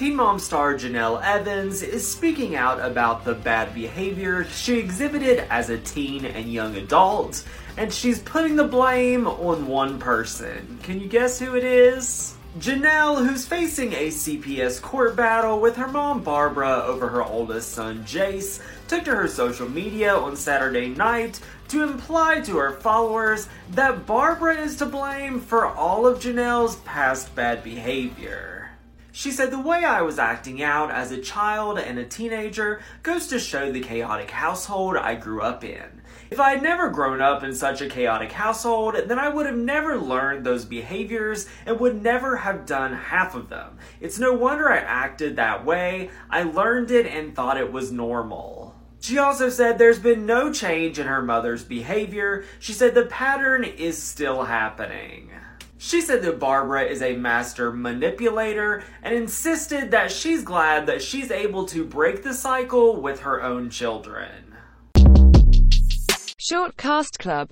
Teen Mom star Jenelle Evans is speaking out about the bad behavior she exhibited as a teen and young adult, and she's putting the blame on one person. Can you guess who it is? Jenelle, who's facing a CPS court battle with her mom Barbara over her oldest son Jace, took to her social media on Saturday night to imply to her followers that Barbara is to blame for all of Jenelle's past bad behavior. She said, The way I was acting out as a child and a teenager goes to show the chaotic household I grew up in. If I had never grown up in such a chaotic household, then I would have never learned those behaviors and would never have done half of them. It's no wonder I acted that way. I learned it and thought it was normal. She also said there's been no change in her mother's behavior. She said the pattern is still happening. She said that Barbara is a master manipulator and insisted that she's glad that she's able to break the cycle with her own children. Short Cast Club